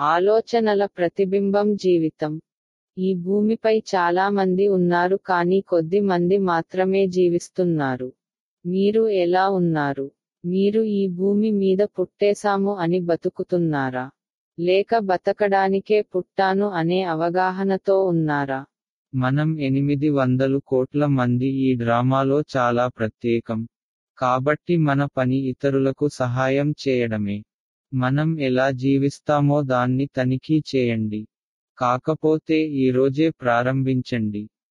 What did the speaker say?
ఆలోచనల ప్రతిబింబం జీవితం. ఈ భూమిపై చాలా మంది ఉన్నారు కానీ కొద్ది మంది మాత్రమే జీవిస్తున్నారు. మీరు ఎలా ఉన్నారు? మీరు ఈ భూమి మీద పుట్టేశాము అని బతుకుతున్నారా? లేక బతకడానికే పుట్టాను అనే అవగాహనతో ఉన్నారా? మనం ఎనిమిది వందలు కోట్ల మంది ఈ డ్రామాలో చాలా ప్రత్యేకం. కాబట్టి మన పని ఇతరులకు సహాయం చేయడమే. మనం ఎలా జీవిస్తామో దాన్ని తనిఖీ చేయండి. కాకపోతే ఈరోజే ప్రారంభించండి.